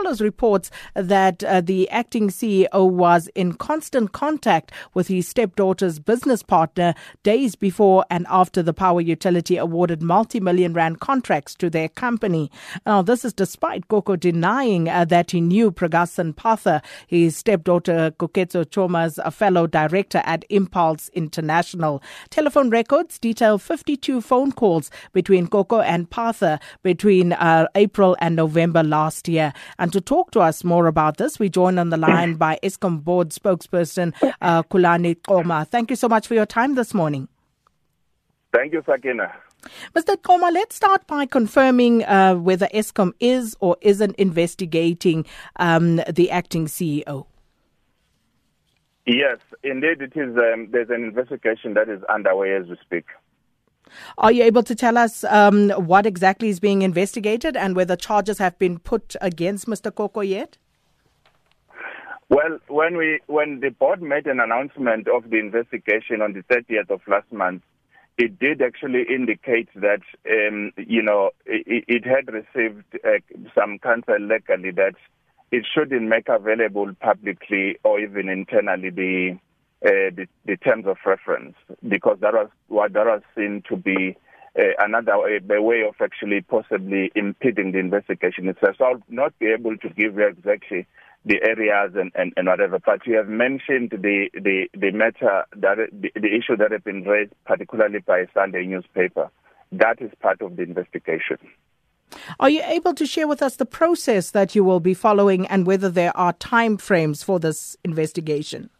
follows reports that uh, the acting CEO was in constant contact with his stepdaughter's business partner days before and after the power utility awarded multi-million rand contracts to their company. Now, this is despite Koko denying uh, that he knew Pragasan Patha, his stepdaughter Koketso Choma's fellow director at Impulse International. Telephone records detail 52 phone calls between Koko and Patha between uh, April and November last year. And to talk to us more about this, we join on the line by Eskom board spokesperson uh, Khulani Qoma. Thank you so much for your time this morning. Thank you, Sakina. Mr. Qoma, let's start by confirming uh, whether Eskom is or isn't investigating um, the acting CEO. Yes, indeed, it is. Um, there's an investigation that is underway as we speak. Are you able to tell us um, what exactly is being investigated and whether charges have been put against Mr. Koko yet? Well, when we when the board made an announcement of the investigation on the 30th of last month, it did actually indicate that um, you know it, it had received uh, some counsel legally that it shouldn't make available publicly or even internally the uh, the, the terms of reference because that was what that was seen to be uh, another way, a way of actually possibly impeding the investigation itself. So I'll not be able to give you exactly the areas and, and, and whatever, but you have mentioned the, the, the matter, that the, the issue that has been raised particularly by a Sunday newspaper. That is part of the investigation. Are you able to share with us the process that you will be following and whether there are time frames for this investigation?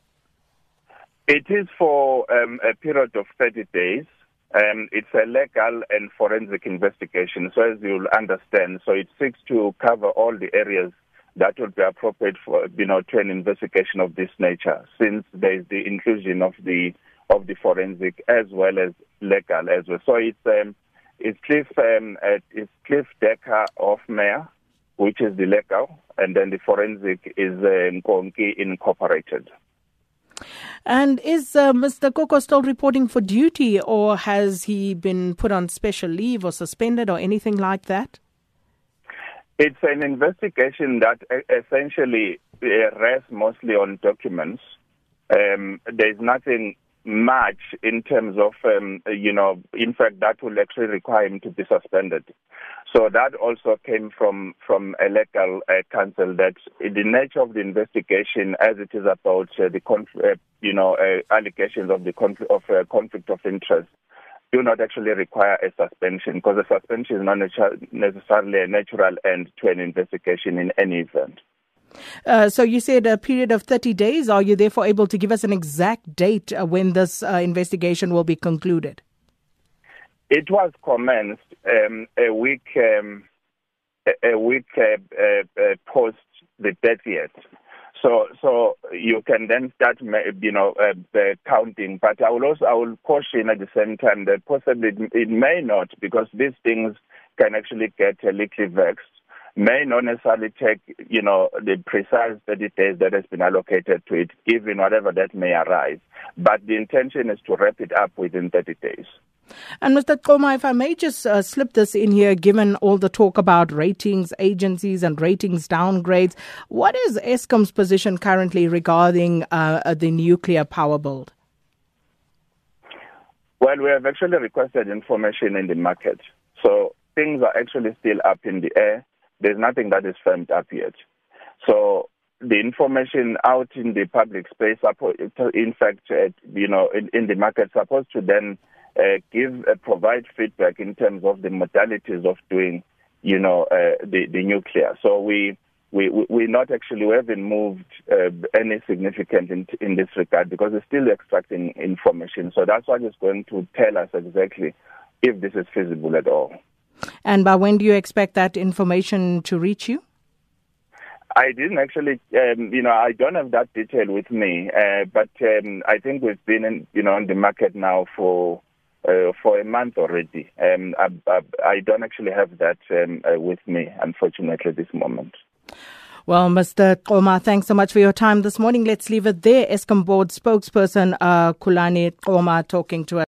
It is for um, a period of 30 days. Um, it's a legal and forensic investigation, so as you'll understand, so it seeks to cover all the areas that would be appropriate for you know to an investigation of this nature, since there is the inclusion of the of the forensic as well as legal as well. So it's um, it's Cliffe um, it's Cliff Decker of Mayor, which is the legal, and then the forensic is Nkonki Incorporated. And is uh, Mr. Koko still reporting for duty, or has he been put on special leave or suspended or anything like that? It's an investigation that essentially uh, rests mostly on documents. Um, there's nothing much in terms of, um, you know, in fact, that will actually require him to be suspended. So that also came from from a legal uh, counsel that the nature of the investigation, as it is about uh, the conf- uh, you know uh, allegations of the conf- of uh, conflict of interest, do not actually require a suspension because a suspension is not necessarily a natural end to an investigation in any event. Uh, so you said a period of 30 days. Are you therefore able to give us an exact date when this investigation will be concluded? It was commenced um, a week um, a week uh, uh, uh, post the 30th. So, so you can then start, you know, counting. But I will also, I will caution at the same time that possibly it may not, because these things can actually get a little vexed may not necessarily take, you know, the precise 30 days that has been allocated to it, given whatever that may arise. But the intention is to wrap it up within 30 days. And Mr. Qoma, if I may just uh, slip this in here, given all the talk about ratings agencies and ratings downgrades, what is Eskom's position currently regarding uh, the nuclear power build? Well, we have actually requested information in the market. So things are actually still up in the air. There's nothing that is firmed up yet. So the information out in the public space, in fact, uh, you know, in, in, the market, supposed to then uh, give uh, provide feedback in terms of the modalities of doing, you know, uh, the the nuclear. So we. We, we're not actually, we haven't moved uh, any significant in, in this regard because we're still extracting information. So that's what is going to tell us exactly if this is feasible at all. And by when do you expect that information to reach you? I didn't actually, um, you know, I don't have that detail with me, uh, but um, I think we've been, in, you know, on the market now for uh, for a month already. Um, I, I, I, don't actually have that um, uh, with me, unfortunately, at this moment. Well, Mr. Qoma, thanks so much for your time this morning. Let's leave it there. Eskom board spokesperson uh, Khulani Qoma talking to us.